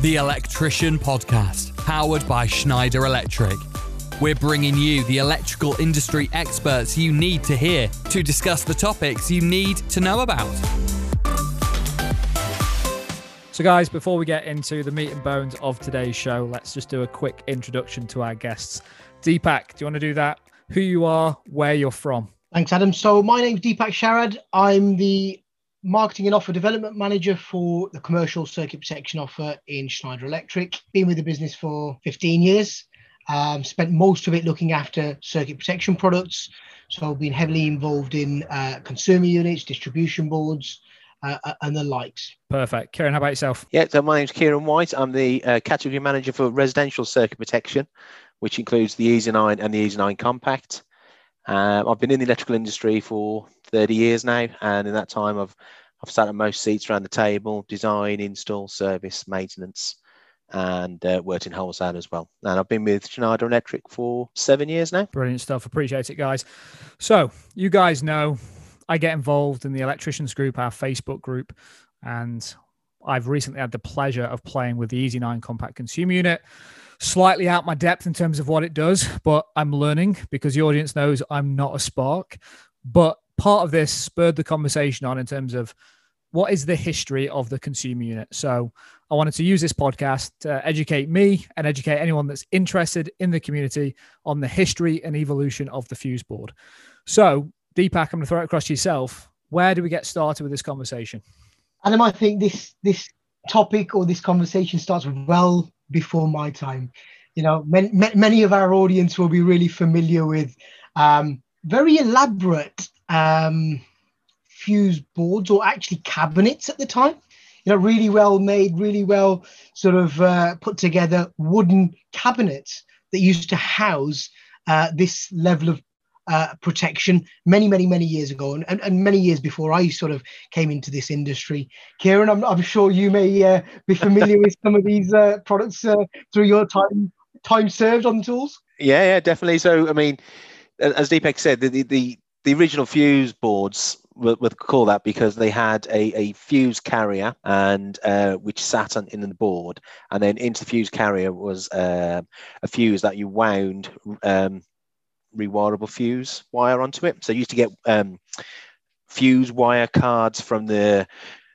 The Electrician Podcast, powered by Schneider Electric. We're bringing you the electrical industry experts you need to hear to discuss the topics you need to know about. So, guys, before we get into the meat and bones of today's show, let's just do a quick introduction to our guests. Deepak, do you want to do that? Who you are, where you're from? Thanks, Adam. So, my name's Deepak Sharad. I'm the marketing and offer development manager for the commercial circuit protection offer in Schneider Electric. Been with the business for 15 years. Um, spent most of it looking after circuit protection products. So, I've been heavily involved in uh, consumer units, distribution boards, uh, uh, and the likes. Perfect. Kieran, how about yourself? Yeah, so my name's Kieran Whyte. I'm the uh, category manager for residential circuit protection, which includes the Easy 9 and the Easy 9 Compact. Uh, I've been in the electrical industry for 30 years now, and in that time, I've I've sat at most seats around the table, design, install, service, maintenance, and uh, worked in wholesale as well. And I've been with Schneider Electric for seven years now. Brilliant stuff. Appreciate it, guys. So, you guys know I get involved in the electricians group, our Facebook group, and I've recently had the pleasure of playing with the Easy 9 compact consumer unit. Slightly out my depth in terms of what it does, but I'm learning because the audience knows I'm not a spark. But part of this spurred the conversation on in terms of what is the history of the consumer unit. So I wanted to use this podcast to educate me and educate anyone that's interested in the community on the history and evolution of the fuse board. So, Deepak, I'm going to throw it across to yourself. Where do we get started with this conversation? Adam, I think this this topic or this conversation starts well before my time. You know, many, many of our audience will be really familiar with um, very elaborate um, fuse boards or actually cabinets at the time. You know, really well made, really well sort of uh, put together wooden cabinets that used to house uh, this level of uh, protection many, many, many years ago, and, and, and, many years before I sort of came into this industry. Kieran, I'm, I'm sure you may uh, be familiar with some of these uh, products uh, through your time time served on tools. Yeah, yeah, definitely. So, I mean, as Deepak said, the the, the original fuse boards were, were called that because they had a, a fuse carrier and uh, which sat on in the board, and then into the fuse carrier was uh, a fuse that you wound um, rewirable fuse wire onto it. So you used to get um, fuse wire cards from the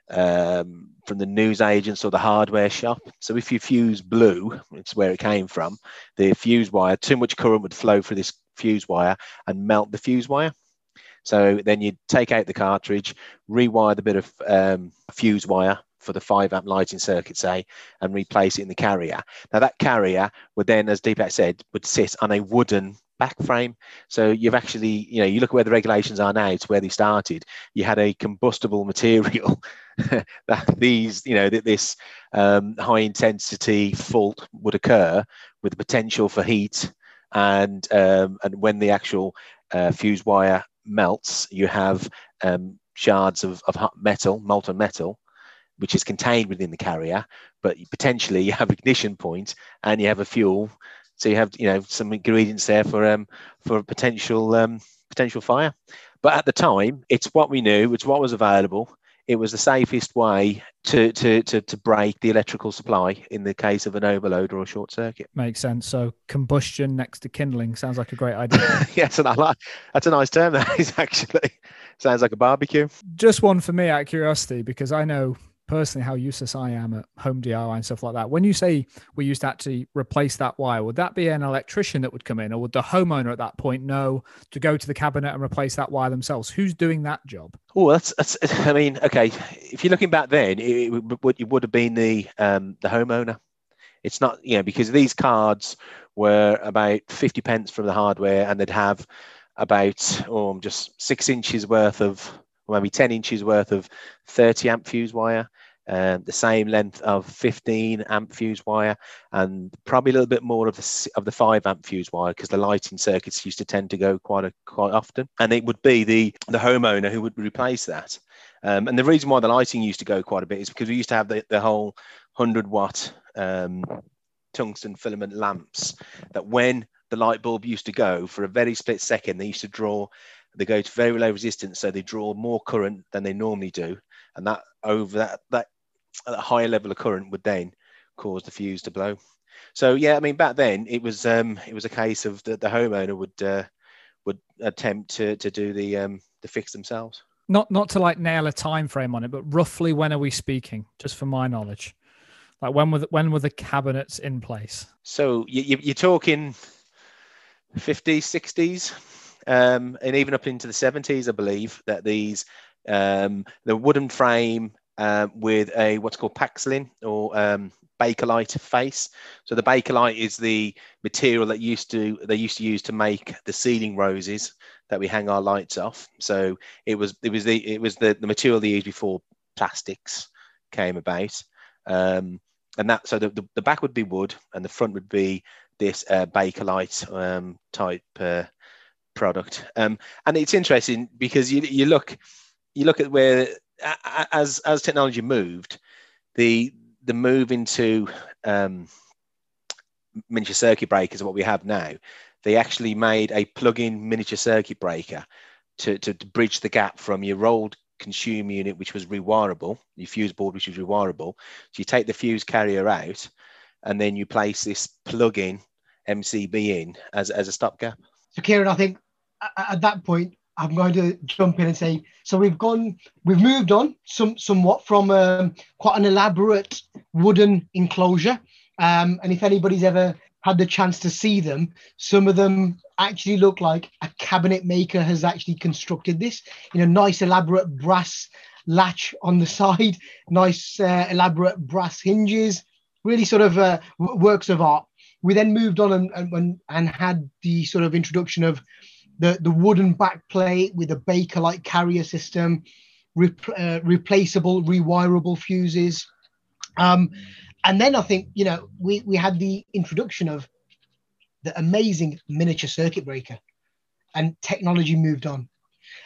um, from the news agents or the hardware shop. So if your fuse blew, it's where it came from. The fuse wire, too much current would flow through this fuse wire and melt the fuse wire. So then you take out the cartridge, rewire the bit of um, fuse wire for the 5 amp lighting circuit, say, and replace it in the carrier. Now that carrier would then, as Deepak said, would sit on a wooden back frame. So you've actually, you know, you look at where the regulations are now to where they started. You had a combustible material that these, you know, that this um, high intensity fault would occur with the potential for heat and um, and when the actual uh, fuse wire melts, you have um, shards of, of metal, molten metal, which is contained within the carrier, but potentially you have ignition point and you have a fuel. So you have you know some ingredients there for um for potential um potential fire. But at the time, it's what we knew, it's what was available, it was the safest way to, to, to, to break the electrical supply in the case of an overload or a short circuit. Makes sense. So combustion next to kindling sounds like a great idea. yes, and I like that's a nice term. That is actually sounds like a barbecue. Just one for me out of curiosity because I know personally how useless I am at home DIY and stuff like that. When you say we used to actually replace that wire, would that be an electrician that would come in, or would the homeowner at that point know to go to the cabinet and replace that wire themselves? Who's doing that job? Oh, that's, that's I mean, okay. If you're looking back then, it, would, it would have been the um, the homeowner. It's not, you know, because these cards were about 50 pence from the hardware and they'd have about oh, just six inches worth of maybe 10 inches worth of 30 amp fuse wire, um, the same length of 15 amp fuse wire, and probably a little bit more of the of the 5 amp fuse wire because the lighting circuits used to tend to go quite a, quite often, and it would be the the homeowner who would replace that. Um, and the reason why the lighting used to go quite a bit is because we used to have the, the whole 100 watt um, tungsten filament lamps that when the light bulb used to go for a very split second, they used to draw they go to very low resistance, so they draw more current than they normally do, and that over that that, that higher level of current would then cause the fuse to blow. So yeah, I mean back then it was um, it was a case of the, the homeowner would uh, would attempt to, to do the um, the fix themselves. Not not to like nail a time frame on it, but roughly when are we speaking? Just for my knowledge, like when were the, when were the cabinets in place? So you, you, are talking 50s, 60s, um, and even up into the 70s, I believe that these um, the wooden frame uh, with a what's called Paxolin or um, Bakelite face. So the Bakelite is the material that used to they used to use to make the ceiling roses that we hang our lights off. So it was it was the it was the, the material they used before plastics came about. Um, and that so the, the, the, back would be wood and the front would be this uh, Bakelite um, type uh, product. Um, and it's interesting because you, you look you look at where as as technology moved, the the move into um, miniature circuit breakers, what we have now, they actually made a plug-in miniature circuit breaker to, to, to bridge the gap from your old consumer unit, which was rewirable, your fuse board, which was rewirable. So you take the fuse carrier out, and then you place this plug-in MCB in as, as a stopgap. So, Kieran, I think at that point, I'm going to jump in and say, so we've gone, we've moved on some somewhat from um, quite an elaborate wooden enclosure. Um, and if anybody's ever had the chance to see them, some of them actually look like a cabinet maker has actually constructed this in a nice elaborate brass latch on the side, nice uh, elaborate brass hinges, really sort of uh, works of art. We then moved on and, and, and had the sort of introduction of the, the wooden backplate with a Bakelite carrier system, uh, replaceable, rewirable fuses. Um, and then I think, you know, we, we had the introduction of the amazing miniature circuit breaker and technology moved on.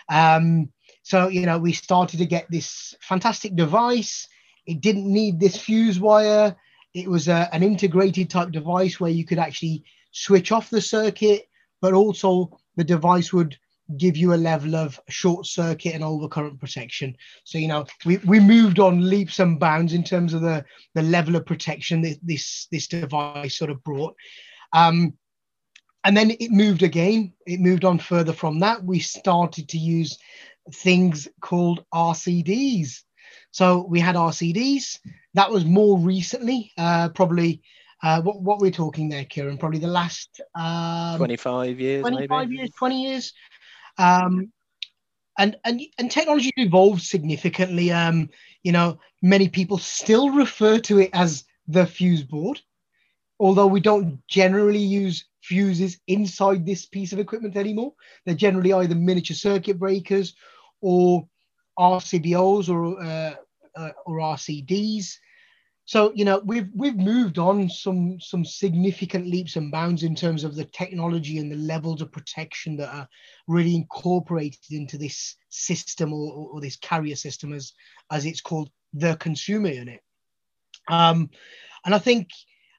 Um, so, you know, we started to get this fantastic device. It didn't need this fuse wire. It was a, an integrated type device where you could actually switch off the circuit, but also the device would give you a level of short circuit and overcurrent protection. So, you know, we, we moved on leaps and bounds in terms of the, the level of protection that this, this device sort of brought. Um, and then it moved again. It moved on further from that. We started to use things called RCDs. So we had RCDs. That was more recently, uh, probably uh, what, what we're talking there, Kieran? Probably the last um, 25 years, 25 maybe. years, 20 years. Um, and, and, and technology evolved significantly. Um, you know, many people still refer to it as the fuse board, although we don't generally use fuses inside this piece of equipment anymore. They're generally either miniature circuit breakers or RCBOs or, uh, uh, or RCDs. So you know we've we've moved on some some significant leaps and bounds in terms of the technology and the levels of protection that are really incorporated into this system or, or this carrier system as as it's called the consumer unit. Um, and I think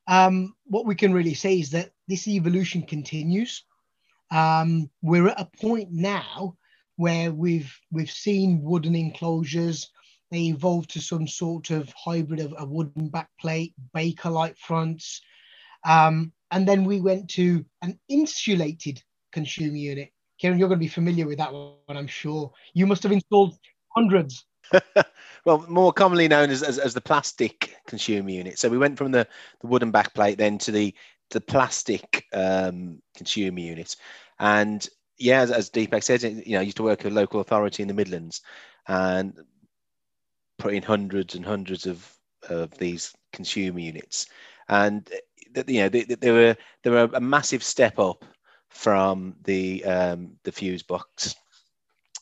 um, what we can really say is that this evolution continues. Um, we're at a point now where we've we've seen wooden enclosures they evolved to some sort of hybrid of a wooden backplate, Bakelite fronts. Um, and then we went to an insulated consumer unit. Kieran, you're going to be familiar with that one, I'm sure. You must have installed hundreds. well, more commonly known as, as, as, the plastic consumer unit. So we went from the, the wooden backplate then to the the plastic um, consumer unit. And yeah, as, as Deepak said, you know, I used to work at a local authority in the Midlands, and put in hundreds and hundreds of of these consumer units, and that you know they, were they were a massive step up from the um, the fuse box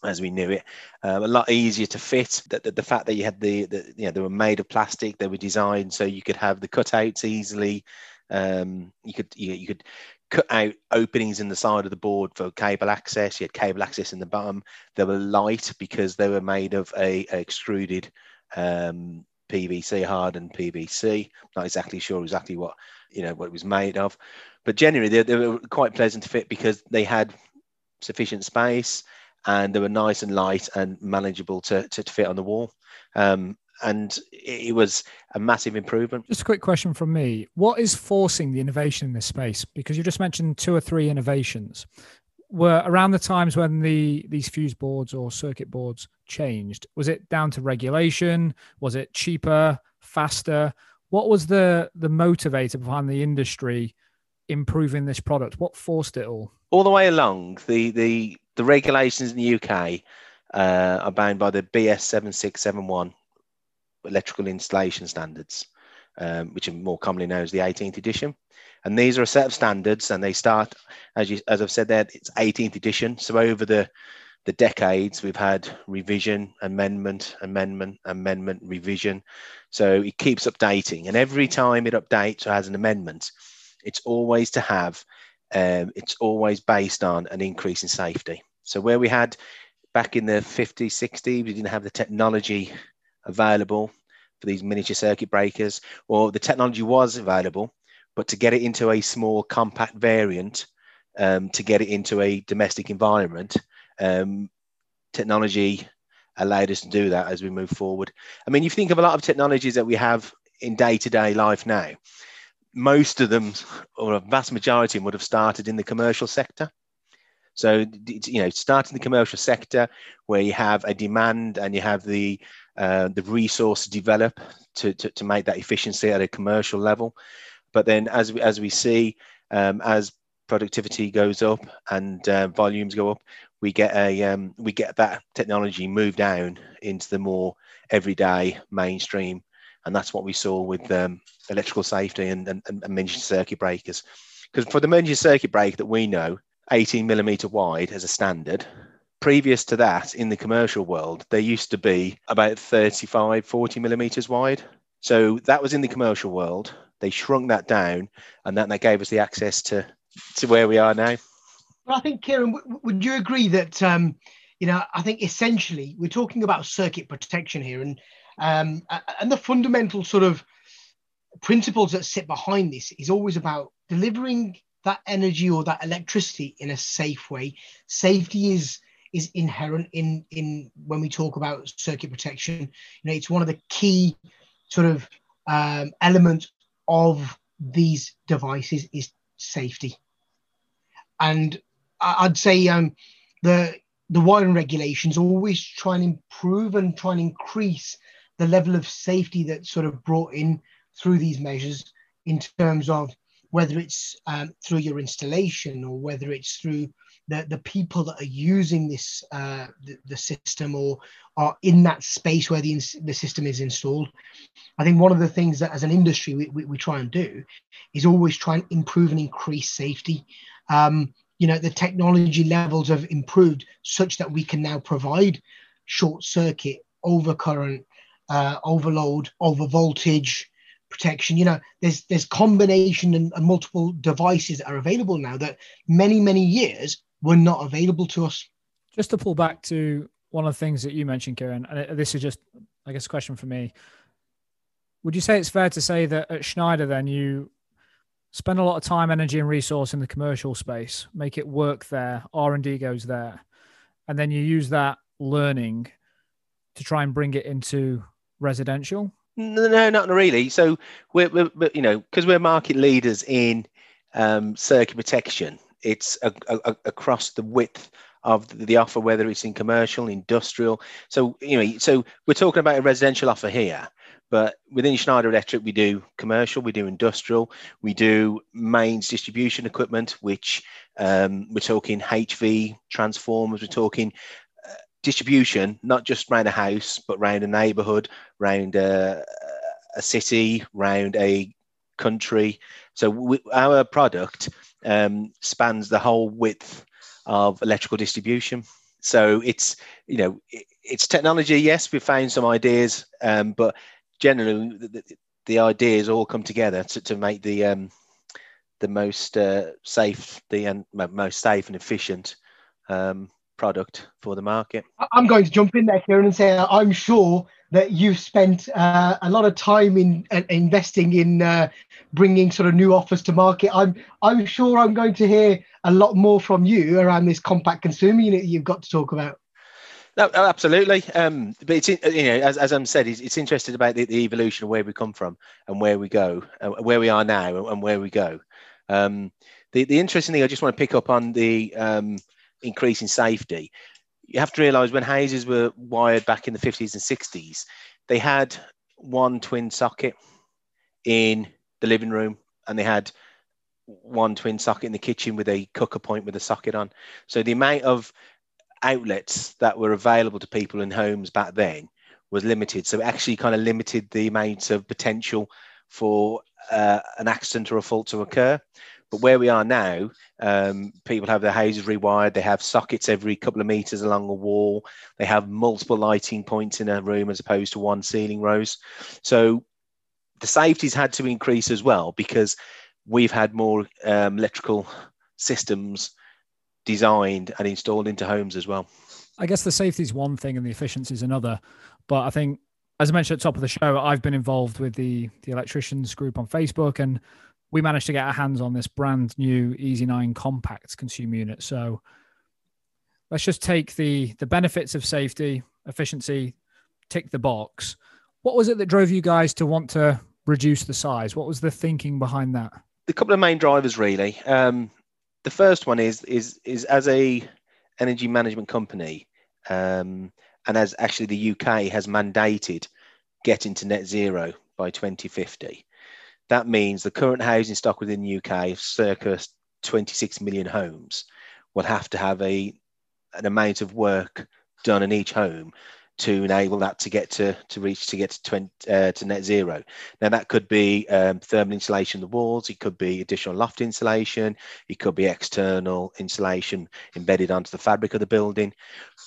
as we knew it, um, a lot easier to fit. That the, the, fact that you had the, the you know they were made of plastic, they were designed so you could have the cutouts easily. Um, you could you, you could cut out openings in the side of the board for cable access. You had cable access in the bottom. They were light because they were made of a, a extruded um, PVC, hardened PVC. Not exactly sure exactly what you know what it was made of, but generally they, they were quite pleasant to fit because they had sufficient space and they were nice and light and manageable to, to, to fit on the wall. Um, and it was a massive improvement. Just a quick question from me: What is forcing the innovation in this space? Because you just mentioned two or three innovations. Were around the times when the these fuse boards or circuit boards changed? Was it down to regulation? Was it cheaper, faster? What was the the motivator behind the industry improving this product? What forced it all? All the way along, the the the regulations in the UK uh, are bound by the BS seven six seven one electrical installation standards, um, which are more commonly known as the 18th edition. And these are a set of standards, and they start, as you, as I've said there, it's 18th edition. So over the the decades, we've had revision, amendment, amendment, amendment, revision. So it keeps updating, and every time it updates or has an amendment, it's always to have, um, it's always based on an increase in safety. So where we had back in the 50s, 60s, we didn't have the technology available for these miniature circuit breakers, or the technology was available, but to get it into a small compact variant, um, to get it into a domestic environment, um, technology allowed us to do that as we move forward. I mean, if you think of a lot of technologies that we have in day-to-day life now, most of them, or a vast majority would have started in the commercial sector. So, you know, start in the commercial sector where you have a demand and you have the uh, the resource to develop to, to, to, make that efficiency at a commercial level. But then as we, as we see, um, as productivity goes up and uh, volumes go up, we get a um, we get that technology moved down into the more everyday mainstream, and that's what we saw with um, electrical safety and, and, and miniature circuit breakers. Because for the miniature circuit breaker that we know, 18 millimeter wide as a standard. Previous to that, in the commercial world, they used to be about 35, 40 millimeters wide. So that was in the commercial world. They shrunk that down, and then that gave us the access to to where we are now. Well, I think, Kieran, w- would you agree that um, you know? I think essentially we're talking about circuit protection here, and um, and the fundamental sort of principles that sit behind this is always about delivering that energy or that electricity in a safe way. Safety is is inherent in in when we talk about circuit protection. You know, it's one of the key sort of um, elements of these devices is safety. And I'd say um, the the wiring regulations always try and improve and try and increase the level of safety that's sort of brought in through these measures in terms of whether it's um, through your installation or whether it's through the, the people that are using this uh, the, the, system or are in that space where the, the system is installed. I think one of the things that as an industry we, we, we try and do is always try and improve and increase safety. Um, you know, the technology levels have improved such that we can now provide short circuit, overcurrent, uh, overload, over voltage, protection. You know, there's there's combination and, and, multiple devices that are available now that many many years were not available to us. Just to pull back to one of the things that you mentioned, Kieran, and this is just, I guess, a question for me. Would you say it's fair to say that at Schneider, then you spend a lot of time, energy, and resource in the commercial space, make it work there, R and D goes there, and then you use that learning to try and bring it into residential? No, not really. So we're, we're you know because we're market leaders in um, circuit protection. It's a, a, across the width of the offer, whether it's in commercial, industrial. So you know, so we're talking about a residential offer here, but within Schneider Electric, we do commercial, we do industrial, we do mains distribution equipment, which um, we're talking HV transformers, we're talking distribution, not just around a house, but around a neighborhood, around a, a city, around a country. So we, our product um, spans the whole width of electrical distribution. So it's you know it's technology. Yes, we found some ideas, um, but generally the, the, ideas all come together to, to make the um, the most uh, safe, the most safe and efficient um, product for the market. I'm going to jump in there, Kieran, and say I'm sure that you've spent uh, a lot of time in uh, investing in uh, bringing sort of new offers to market. I'm I'm sure I'm going to hear a lot more from you around this compact consumer unit you've got to talk about. No, absolutely. Um, but it's you know, as, as I'm said, it's, it's interested about the, the, evolution of where we come from and where we go, uh, where we are now, and where we go. Um, the the interesting thing I just want to pick up on the um, increase in safety. You have to realise when houses were wired back in the 50s and 60s, they had one twin socket in the living room, and they had one twin socket in the kitchen with a cooker point with a socket on. So the amount of outlets that were available to people in homes back then was limited. So it actually kind of limited the amount of potential for uh, an accident or a fault to occur. But where we are now, um, people have their houses rewired. They have sockets every couple of meters along a wall. They have multiple lighting points in a room as opposed to one ceiling rose. So the safety's had to increase as well because we've had more um, electrical systems designed and installed into homes as well. I guess the safety is one thing and the efficiency is another. But I think, as I mentioned at the top of the show, I've been involved with the the electricians group on Facebook, and we managed to get our hands on this brand new Easy Nine compact consumer unit. So let's just take the the benefits of safety, efficiency, tick the box. What was it that drove you guys to want to reduce the size? What was the thinking behind that? The couple of main drivers, really. Um, the first one is is is as a energy management company, um, and as actually the UK has mandated getting to net zero by 2050. That means the current housing stock within the UK, circa 26 million homes, will have to have a an amount of work done in each home to enable that to get to to reach to get to 20, uh, to net zero. Now that could be um, thermal insulation of the walls, it could be additional loft insulation, it could be external insulation embedded onto the fabric of the building,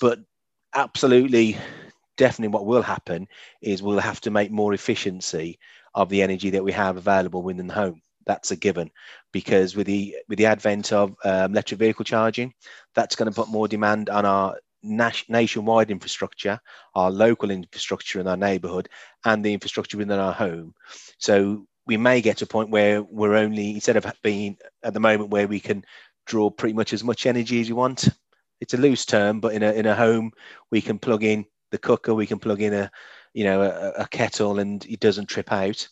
but absolutely, definitely, what will happen is we'll have to make more efficiency of the energy that we have available within the home. That's a given because with the with the advent of um, electric vehicle charging, that's going to put more demand on our nationwide infrastructure, our local infrastructure in our neighbourhood, and the infrastructure within our home. So we may get to a point where we're only instead of being at the moment where we can draw pretty much as much energy as you want. It's a loose term, but in a in a home we can plug in the cooker, we can plug in a you know a, a kettle, and it doesn't trip out.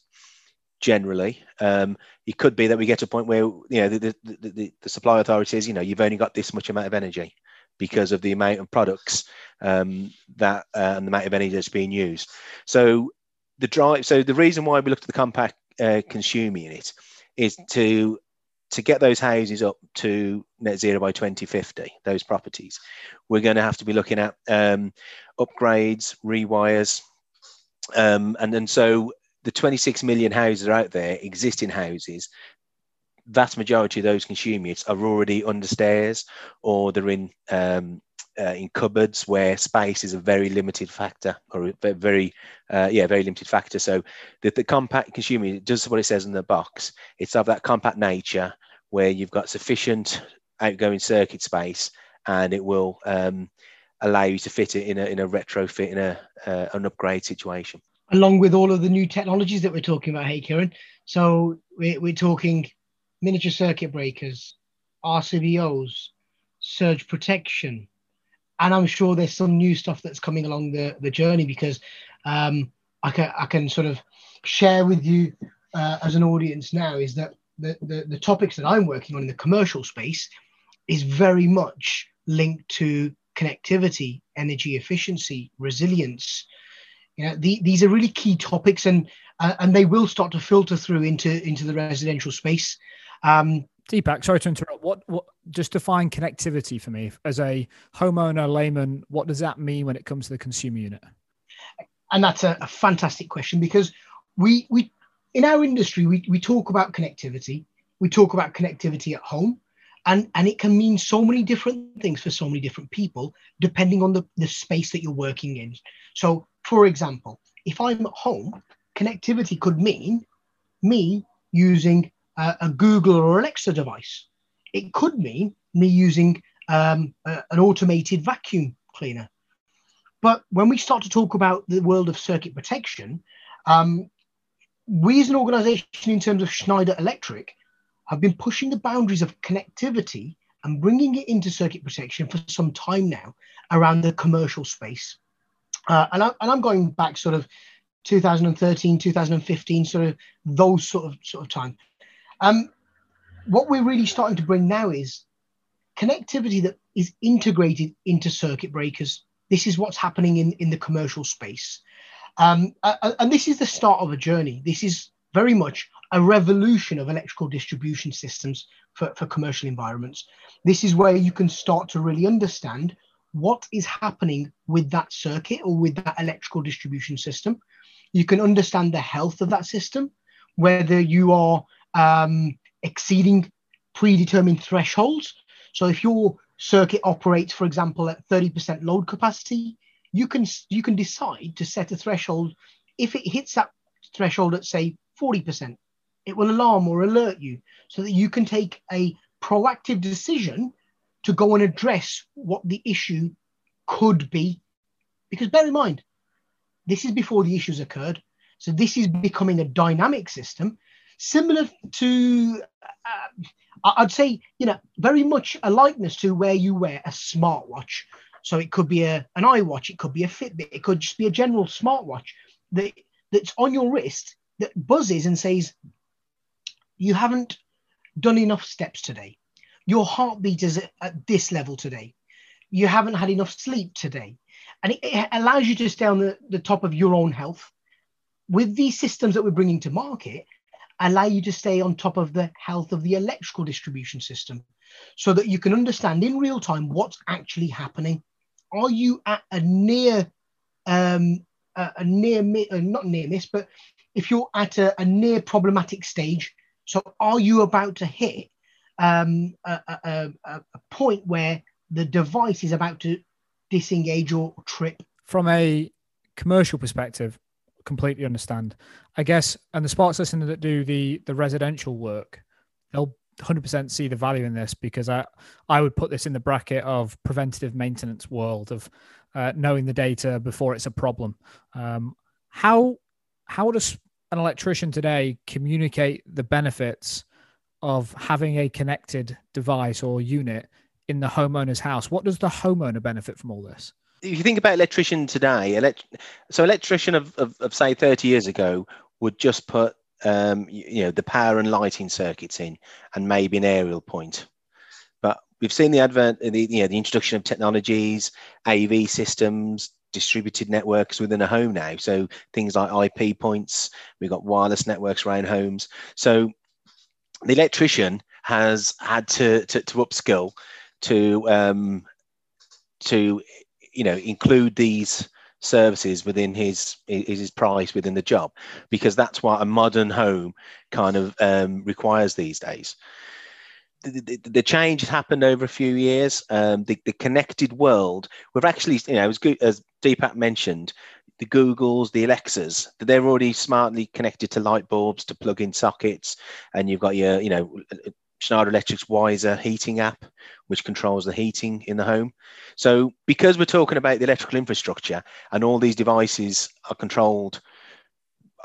Generally, um, it could be that we get to a point where you know the, the, the, the supply authorities, you know, you've only got this much amount of energy because of the amount of products um, that uh, and the amount of energy that's being used. So the drive. So the reason why we looked at the compact uh, consumer unit is to to get those houses up to net zero by 2050, those properties, we're going to have to be looking at um, upgrades, rewires, um, and then so the 26 million houses out there, existing houses vast majority of those consumer units are already under stairs or they're in um, uh, in cupboards where space is a very limited factor or a very uh, yeah very limited factor. So the, the compact consumer unit does what it says in the box. It's of that compact nature where you've got sufficient outgoing circuit space and it will um, allow you to fit it in a, in a retrofit in a uh, an upgrade situation. Along with all of the new technologies that we're talking about hey kieran. So we're, we're talking miniature circuit breakers, RCBOs, surge protection, and I'm sure there's some new stuff that's coming along the, the journey because um, I can I can sort of share with you uh, as an audience now is that the, the the topics that I'm working on in the commercial space is very much linked to connectivity, energy efficiency, resilience. You know, the, these are really key topics, and uh, and they will start to filter through into into the residential space. Um, Deepak, sorry to interrupt. What, what, just define connectivity for me as a homeowner, layman. What does that mean when it comes to the consumer unit? And that's a, a fantastic question because we, we, in our industry, we, we talk about connectivity. We talk about connectivity at home, and and it can mean so many different things for so many different people depending on the, the space that you're working in so for example if i'm at home connectivity could mean me using a Google or Alexa device. It could mean me using um, a, an automated vacuum cleaner. But when we start to talk about the world of circuit protection, um, we as an organization, in terms of Schneider Electric, have been pushing the boundaries of connectivity and bringing it into circuit protection for some time now around the commercial space. Uh, and, I, and I'm going back sort of 2013, 2015, sort of those sort of sort of time. Um, what we're really starting to bring now is connectivity that is integrated into circuit breakers. This is what's happening in, in the commercial space. Um, and this is the start of a journey. This is very much a revolution of electrical distribution systems for, for commercial environments. This is where you can start to really understand what is happening with that circuit or with that electrical distribution system. You can understand the health of that system, whether you are um, exceeding predetermined thresholds. So if your circuit operates, for example, at 30% load capacity, you can you can decide to set a threshold. If it hits that threshold at say 40%, it will alarm or alert you so that you can take a proactive decision to go and address what the issue could be. Because bear in mind, this is before the issues occurred. So this is becoming a dynamic system, similar to, uh, I'd say, you know, very much a likeness to where you wear a smartwatch. So it could be a an iWatch, it could be a Fitbit, it could just be a general smartwatch that that's on your wrist that buzzes and says, "You haven't done enough steps today. Your heartbeat is at, at this level today. You haven't had enough sleep today." And it, it allows you to stay on the, the top of your own health. With these systems that we're bringing to market, allow you to stay on top of the health of the electrical distribution system so that you can understand in real time what's actually happening are you at a near um, a, a near uh, not near miss, but if you're at a, a, near problematic stage, so are you about to hit um, a, a, a, point where the device is about to disengage or trip? From a commercial perspective, completely understand. I guess, and the sports listeners that do the the residential work, they'll 100% see the value in this because I, I would put this in the bracket of preventative maintenance world of uh, knowing the data before it's a problem. Um, how how does an electrician today communicate the benefits of having a connected device or unit in the homeowner's house? What does the homeowner benefit from all this? If you think about electrician today, elect- so electrician of, of, of say 30 years ago would just put um, you know, the power and lighting circuits in, and maybe an aerial point. But we've seen the advent, the, you know, the introduction of technologies, AV systems, distributed networks within a home now. So things like IP points, we've got wireless networks around homes. So the electrician has had to to, to upskill to um, to you know include these services within his his price within the job because that's what a modern home kind of um, requires these days the, the, the, change has happened over a few years um, the, the connected world we've actually you know as, good as deepak mentioned the googles the alexas they're already smartly connected to light bulbs to plug in sockets and you've got your you know Schneider Electric's Wiser heating app, which controls the heating in the home. So, because we're talking about the electrical infrastructure and all these devices are controlled,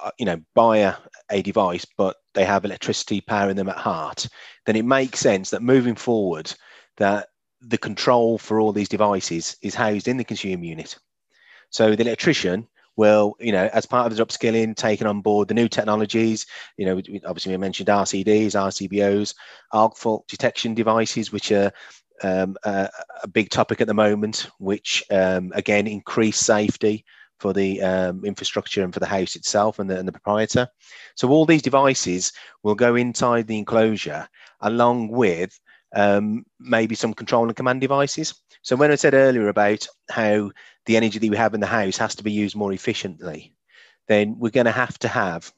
uh, you know, by a, a device, but they have electricity powering them at heart, then it makes sense that moving forward, that the control for all these devices is housed in the consumer unit. So the electrician will, you know, as part of the upskilling, taking on board the new technologies. You know, obviously we mentioned RCDs, RCBOs, arc fault detection devices, which are um, a, a, big topic at the moment, which um, again increase safety for the um, infrastructure and for the house itself and the, and the, proprietor. So all these devices will go inside the enclosure along with um, maybe some control and command devices. So when I said earlier about how the energy that we have in the house has to be used more efficiently, then we're going to have to have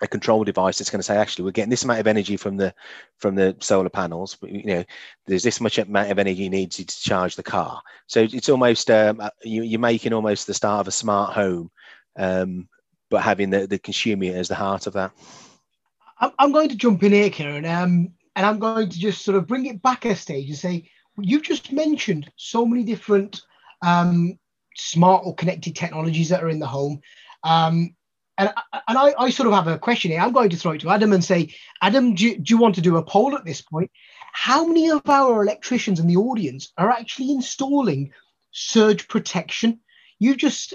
a control device that's going to say actually we're getting this amount of energy from the from the solar panels you know there's this much amount of energy needed to charge the car. So it's almost um, uh, you, are making almost the start of a smart home um, but having the, the consumer as the heart of that. I'm going to jump in here Kieran um, and i'm going to just sort of bring it back a stage and say you've just mentioned so many different um, smart or connected technologies that are in the home. Um, and and I, I, sort of have a question here. I'm going to throw it to Adam and say, Adam, do you, do you want to do a poll at this point? how many of our electricians in the audience are actually installing surge protection? You just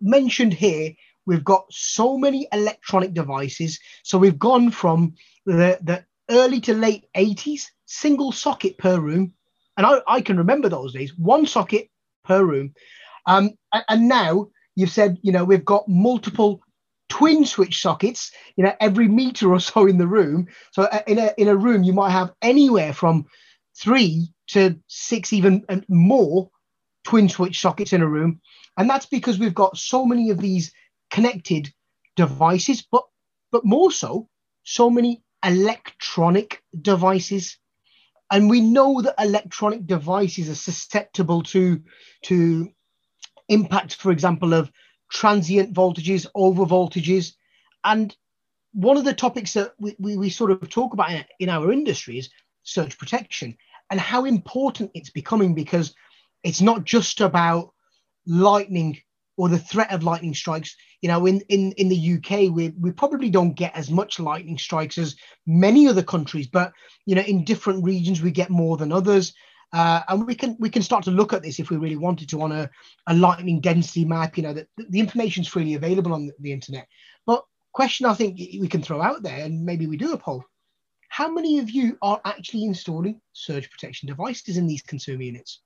mentioned here we've got so many electronic devices. So we've gone from the, the early to late 80s, single socket per room. And I, I can remember those days, one socket per room. Um, and, now you've said, you know, we've got multiple twin switch sockets, you know, every meter or so in the room. So uh, in a, in a room, you might have anywhere from three to six, even more twin switch sockets in a room. And that's because we've got so many of these connected devices, but but more so, so many electronic devices. And we know that electronic devices are susceptible to, to impact, for example, of transient voltages, over voltages. And one of the topics that we, we, we sort of talk about in, in our industry is surge protection and how important it's becoming because it's not just about lightning or the threat of lightning strikes. You know, in, in, in the UK, we, we probably don't get as much lightning strikes as many other countries, but you know, in different regions we get more than others. Uh, and we can we can start to look at this if we really wanted to on a, a lightning density map. You know, the, the information is freely available on the, the internet. But question I think we can throw out there, and maybe we do a poll. How many of you are actually installing surge protection devices in these consumer units?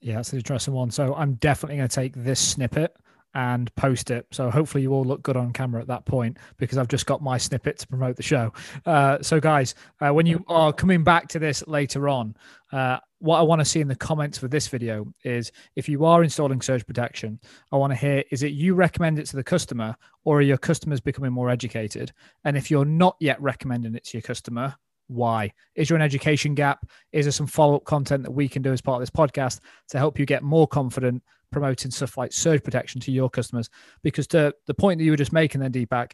Yeah, that's an interesting one. So I'm definitely going to take this snippet and post it. So hopefully you all look good on camera at that point because I've just got my snippet to promote the show. Uh, so guys, uh, when you are coming back to this later on, uh, what I want to see in the comments for this video is if you are installing surge protection, I want to hear is it you recommend it to the customer or are your customers becoming more educated? And if you're not yet recommending it to your customer, why? Is there an education gap? Is there some follow up content that we can do as part of this podcast to help you get more confident promoting stuff like surge protection to your customers? Because to the point that you were just making then, Deepak,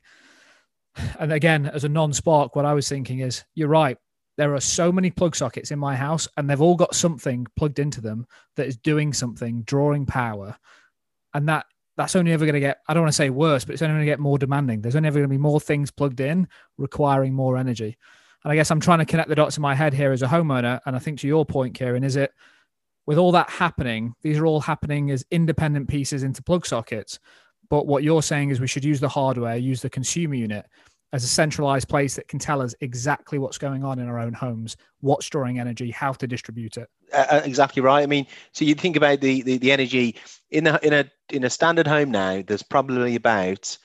and again, as a non spark, what I was thinking is you're right. There are so many plug sockets in my house, and they've all got something plugged into them that is doing something, drawing power. And that that's only ever going to get, I don't want to say worse, but it's only going to get more demanding. There's only ever going to be more things plugged in requiring more energy. And I guess I'm trying to connect the dots in my head here as a homeowner. And I think to your point, Kieran, is it with all that happening, these are all happening as independent pieces into plug sockets. But what you're saying is we should use the hardware, use the consumer unit as a centralized place that can tell us exactly what's going on in our own homes, what's storing energy, how to distribute it. Uh, uh exactly right. I mean, so you think about the, the, the energy in a in a in a standard home now. There's probably about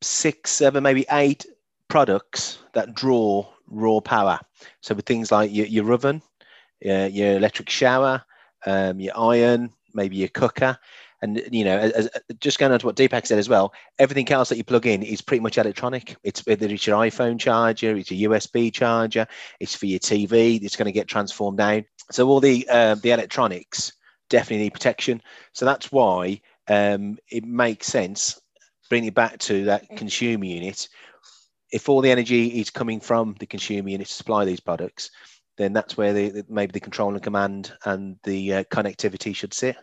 six, seven, maybe eight products that draw raw power. So with things like your, your oven, your, your electric shower, um, your iron, maybe your cooker, and you know, as, as, just going on to what Deepak said as well, everything else that you plug in is pretty much electronic. It's whether it's your iPhone charger, it's a USB charger, it's for your TV, it's going to get transformed down. So all the uh, the electronics definitely need protection. So that's why um, it makes sense bringing it back to that consumer unit if all the energy is coming from the consumer unit to supply these products, then that's where the, maybe the control and command and the uh, connectivity should sit.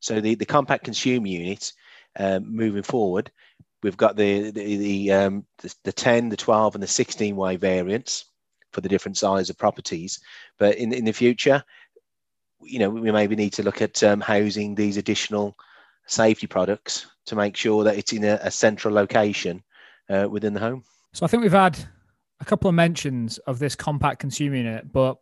So the, the compact consumer unit um, moving forward, we've got the the the, um, the, the 10, the 12, and the 16 way variants for the different size of properties. But in in the future, you know, we maybe need to look at um, housing these additional safety products to make sure that it's in a, a central location uh, within the home. So I think we've had a couple of mentions of this compact consumer unit, but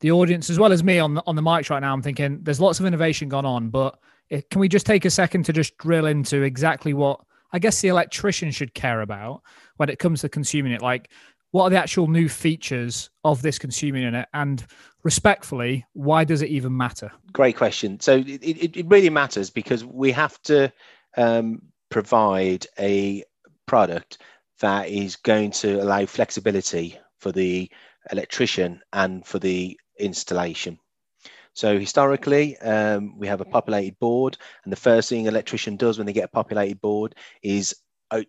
the audience, as well as me on the, on the mics right now, I'm thinking there's lots of innovation gone on, but it, can we just take a second to just drill into exactly what I guess the electrician should care about when it comes to consumer unit? Like, what are the actual new features of this consumer unit? And respectfully, why does it even matter? Great question. So it, it, it really matters because we have to um, provide a product that is going to allow flexibility for the electrician and for the installation. So historically, um, we have a populated board, and the first thing an electrician does when they get a populated board is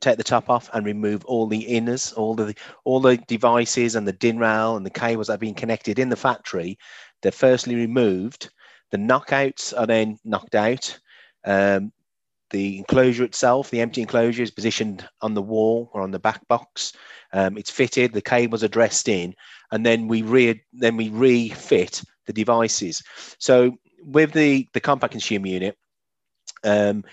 take the top off and remove all the inners, all the all the devices and the DIN rail and the cables that have been connected in the factory. They're firstly removed. The knockouts are then knocked out. Um, the enclosure itself, the empty enclosure is positioned on the wall or on the back box. Um, it's fitted, the cables are dressed in, and then we re then we refit the devices. So with the the compact consumer unit, um,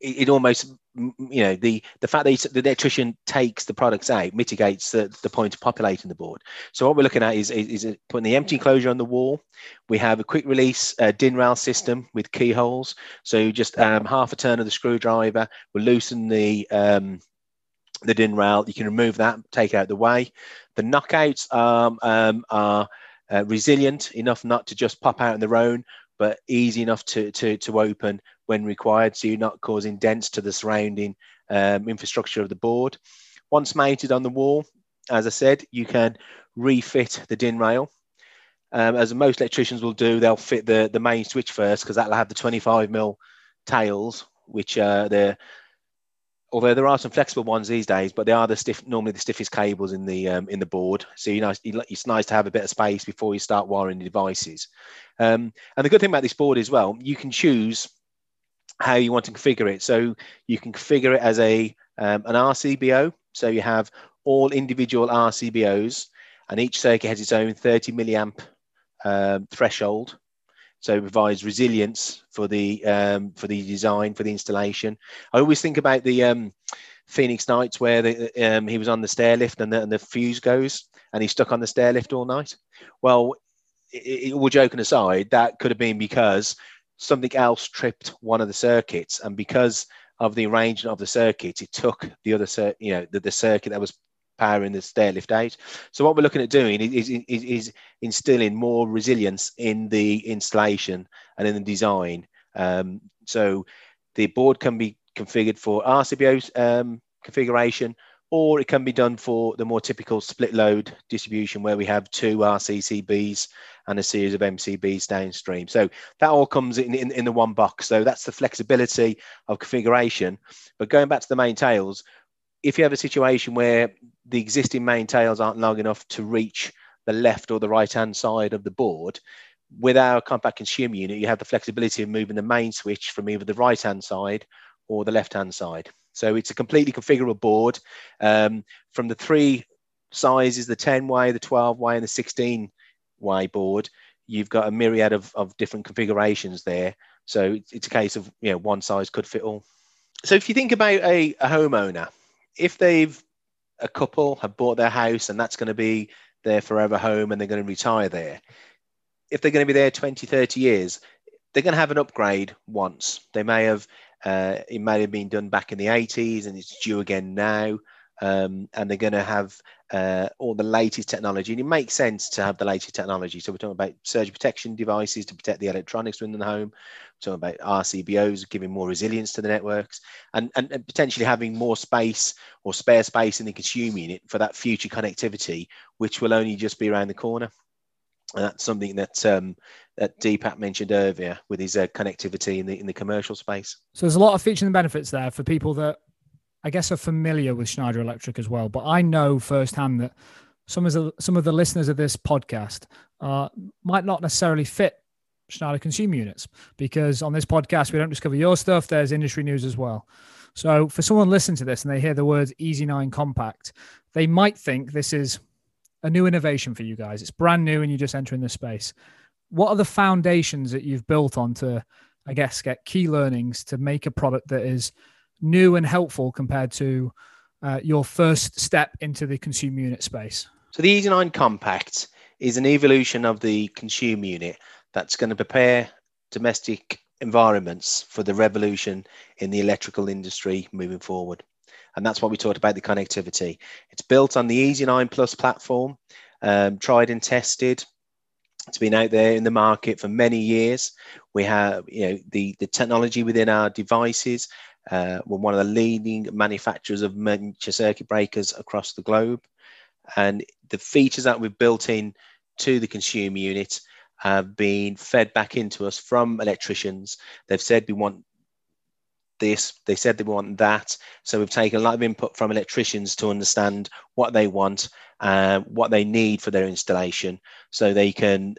it, it almost you know the the fact that the electrician takes the products out mitigates the, the point of populating the board. So what we're looking at is, is, is putting the empty enclosure on the wall. We have a quick release uh, din rail system with keyholes. So just um, half a turn of the screwdriver will loosen the um, the din rail. You can remove that take it out the way. The knockouts um, um, are uh, resilient enough not to just pop out on their own but easy enough to, to, to open when required, so you're not causing dents to the surrounding um, infrastructure of the board. Once mounted on the wall, as I said, you can refit the DIN rail. Um, as most electricians will do, they'll fit the, the main switch first because that'll have the 25 mil tails, which uh, they're although there are some flexible ones these days, but they are the stiff, normally the stiffest cables in the um, in the board. So you know, it's nice to have a bit of space before you start wiring the devices. Um, and the good thing about this board as well, you can choose how you want to configure it. So you can configure it as a um, an RCBO. So you have all individual RCBOs, and each circuit has its own 30 milliamp um, threshold. So it provides resilience for the um, for the design for the installation. I always think about the um, Phoenix Nights where the, um, he was on the stair lift and the, and the fuse goes and he's stuck on the stair lift all night. Well, it, it, all joking aside, that could have been because something else tripped one of the circuits, and because of the arrangement of the circuit, it took the other, cir- you know, the, the circuit that was powering the stair lift out. So what we're looking at doing is, is, is instilling more resilience in the installation and in the design. Um, so the board can be configured for RCBO um, configuration, or it can be done for the more typical split load distribution where we have two RCCBs and a series of MCBs downstream. So that all comes in, in, in the one box. So that's the flexibility of configuration. But going back to the main tails, if you have a situation where the existing main tails aren't long enough to reach the left or the right hand side of the board, with our compact consumer unit, you have the flexibility of moving the main switch from either the right hand side or the left hand side. So it's a completely configurable board um, from the three sizes, the 10 way, the 12 way and the 16 way board. You've got a myriad of, of different configurations there. So it's, it's a case of, you know, one size could fit all. So if you think about a, a homeowner, if they've a couple have bought their house and that's going to be their forever home and they're going to retire there, if they're going to be there 20, 30 years, they're going to have an upgrade once. They may have, uh, it may have been done back in the 80s and it's due again now. Um, and they're going to have uh, all the latest technology. And it makes sense to have the latest technology. So we're talking about surge protection devices to protect the electronics within the home. We're talking about RCBOs giving more resilience to the networks and, and, and potentially having more space or spare space in the consumer unit for that future connectivity, which will only just be around the corner. And that's something that um, that Deepak mentioned earlier with his uh, connectivity in the in the commercial space. So there's a lot of features and benefits there for people that I guess are familiar with Schneider Electric as well. But I know firsthand that some of the some of the listeners of this podcast uh, might not necessarily fit Schneider consumer units because on this podcast we don't discover your stuff. There's industry news as well. So for someone listening to this and they hear the words Easy9 Compact, they might think this is a new innovation for you guys. It's brand new and you're just entering the space. What are the foundations that you've built on to, I guess, get key learnings to make a product that is new and helpful compared to uh, your first step into the consumer unit space? So the Easy9 Compact is an evolution of the consumer unit that's going to prepare domestic environments for the revolution in the electrical industry moving forward. And that's what we talked about the connectivity. It's built on the Easy 9 Plus platform, um, tried and tested. It's been out there in the market for many years. We have, you know, the, the technology within our devices uh, we're one of the leading manufacturers of miniature circuit breakers across the globe. And the features that we've built in to the consumer unit have been fed back into us from electricians. They've said we want this, they said they want that. So we've taken a lot of input from electricians to understand what they want, uh, what they need for their installation, so they can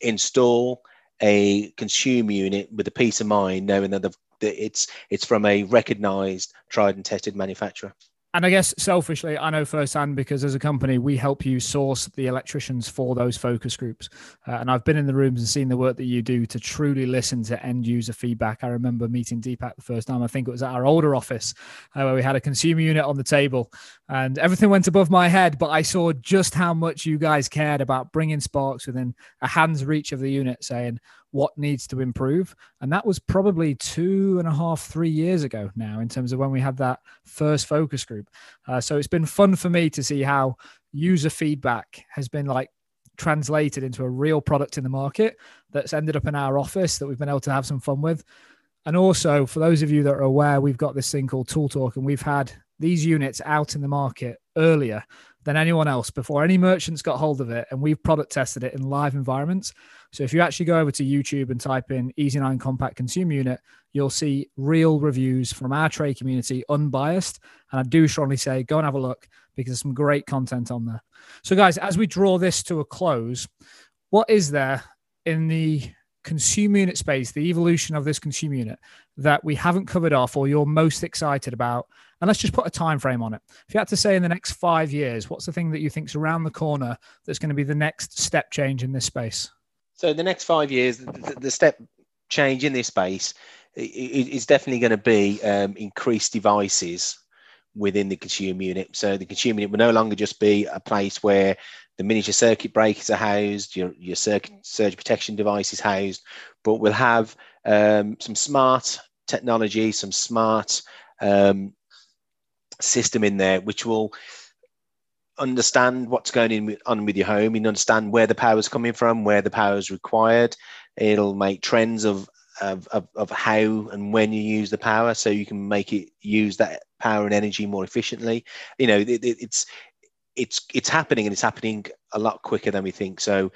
install a consumer unit with a peace of mind knowing that they've it's it's from a recognized tried and tested manufacturer and I guess selfishly, I know firsthand because as a company, we help you source the electricians for those focus groups. Uh, and I've been in the rooms and seen the work that you do to truly listen to end user feedback. I remember meeting Deepak the first time, I think it was at our older office uh, where we had a consumer unit on the table and everything went above my head. But I saw just how much you guys cared about bringing sparks within a hand's reach of the unit, saying, what needs to improve. And that was probably two and a half, three years ago now, in terms of when we had that first focus group. Uh, so it's been fun for me to see how user feedback has been like translated into a real product in the market that's ended up in our office that we've been able to have some fun with. And also, for those of you that are aware, we've got this thing called Tool Talk, and we've had these units out in the market earlier than anyone else before any merchants got hold of it. And we've product tested it in live environments. So if you actually go over to YouTube and type in Easy 9 Compact Consumer Unit, you'll see real reviews from our trade community, unbiased. And I do strongly say go and have a look because there's some great content on there. So, guys, as we draw this to a close, what is there in the consumer unit space, the evolution of this consumer unit that we haven't covered off or you're most excited about? And let's just put a time frame on it. If you had to say in the next five years, what's the thing that you think's around the corner that's going to be the next step change in this space? So the next five years, the, the step change in this space is definitely going to be um, increased devices within the consumer unit. So the consumer unit will no longer just be a place where the miniature circuit breakers are housed, your, your circuit surge protection device is housed, but we'll have um, some smart technology, some smart um, system in there, which will understand what's going on with your home and understand where the power is coming from, where the power is required. It'll make trends of, of, of, of, how and when you use the power so you can make it use that power and energy more efficiently. You know, it, it, it's it's it's happening and it's happening a lot quicker than we think. So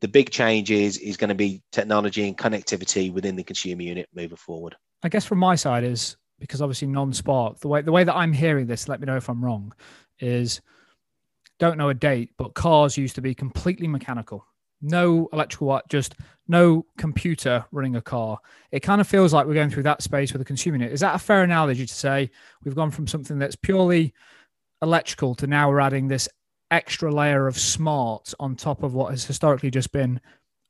the big change is is going to be technology and connectivity within the consumer unit moving forward. I guess from my side is because obviously non-spark the way the way that I'm hearing this, let me know if I'm wrong, is don't know a date, but cars used to be completely mechanical. No electrical, just no computer running a car. It kind of feels like we're going through that space with a consumer. Is that a fair analogy to say we've gone from something that's purely electrical to now we're adding this extra layer of smart on top of what has historically just been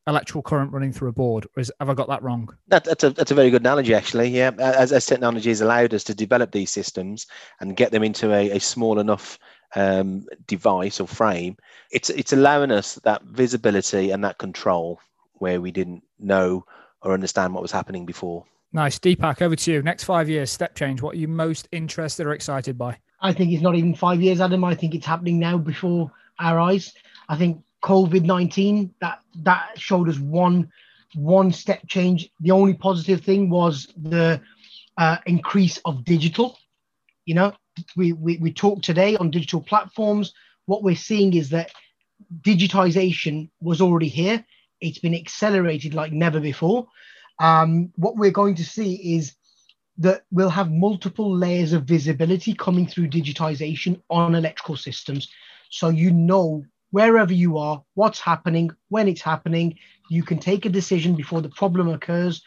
electrical current running through a board? Or is, have I got that wrong? That, that's a that's a very good analogy, actually. Yeah, as, as technology has allowed us to develop these systems and get them into a, a small enough um, device or frame, it's it's allowing us that visibility and that control where we didn't know or understand what was happening before. Nice, Deepak. Over to you. Next five years, step change. What are you most interested or excited by? I think it's not even five years, Adam. I think it's happening now before our eyes. I think COVID nineteen that that showed us one one step change. The only positive thing was the uh, increase of digital. You know, we, we, we talk today on digital platforms, what we're seeing is that digitization was already here. It's been accelerated like never before. Um, what we're going to see is that we'll have multiple layers of visibility coming through digitization on electrical systems. So you know wherever you are, what's happening, when it's happening, you can take a decision before the problem occurs.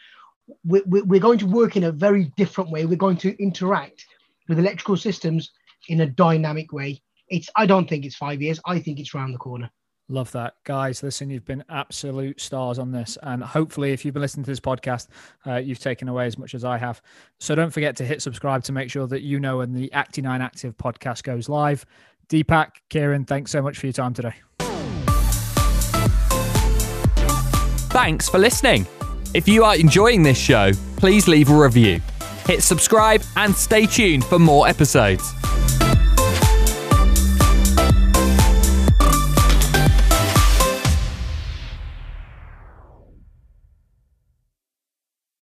We're going to work in a very different way. We're going to interact with electrical systems in a dynamic way. It's I don't think it's five years. I think it's around the corner. Love that. Guys, listen, you've been absolute stars on this. And hopefully, if you've been listening to this podcast, uh, you've taken away as much as I have. So don't forget to hit subscribe to make sure that you know when the Acti9 Active podcast goes live. Deepak, Kieran, thanks so much for your time today. Thanks for listening. If you are enjoying this show, please leave a review hit subscribe, and stay tuned for more episodes.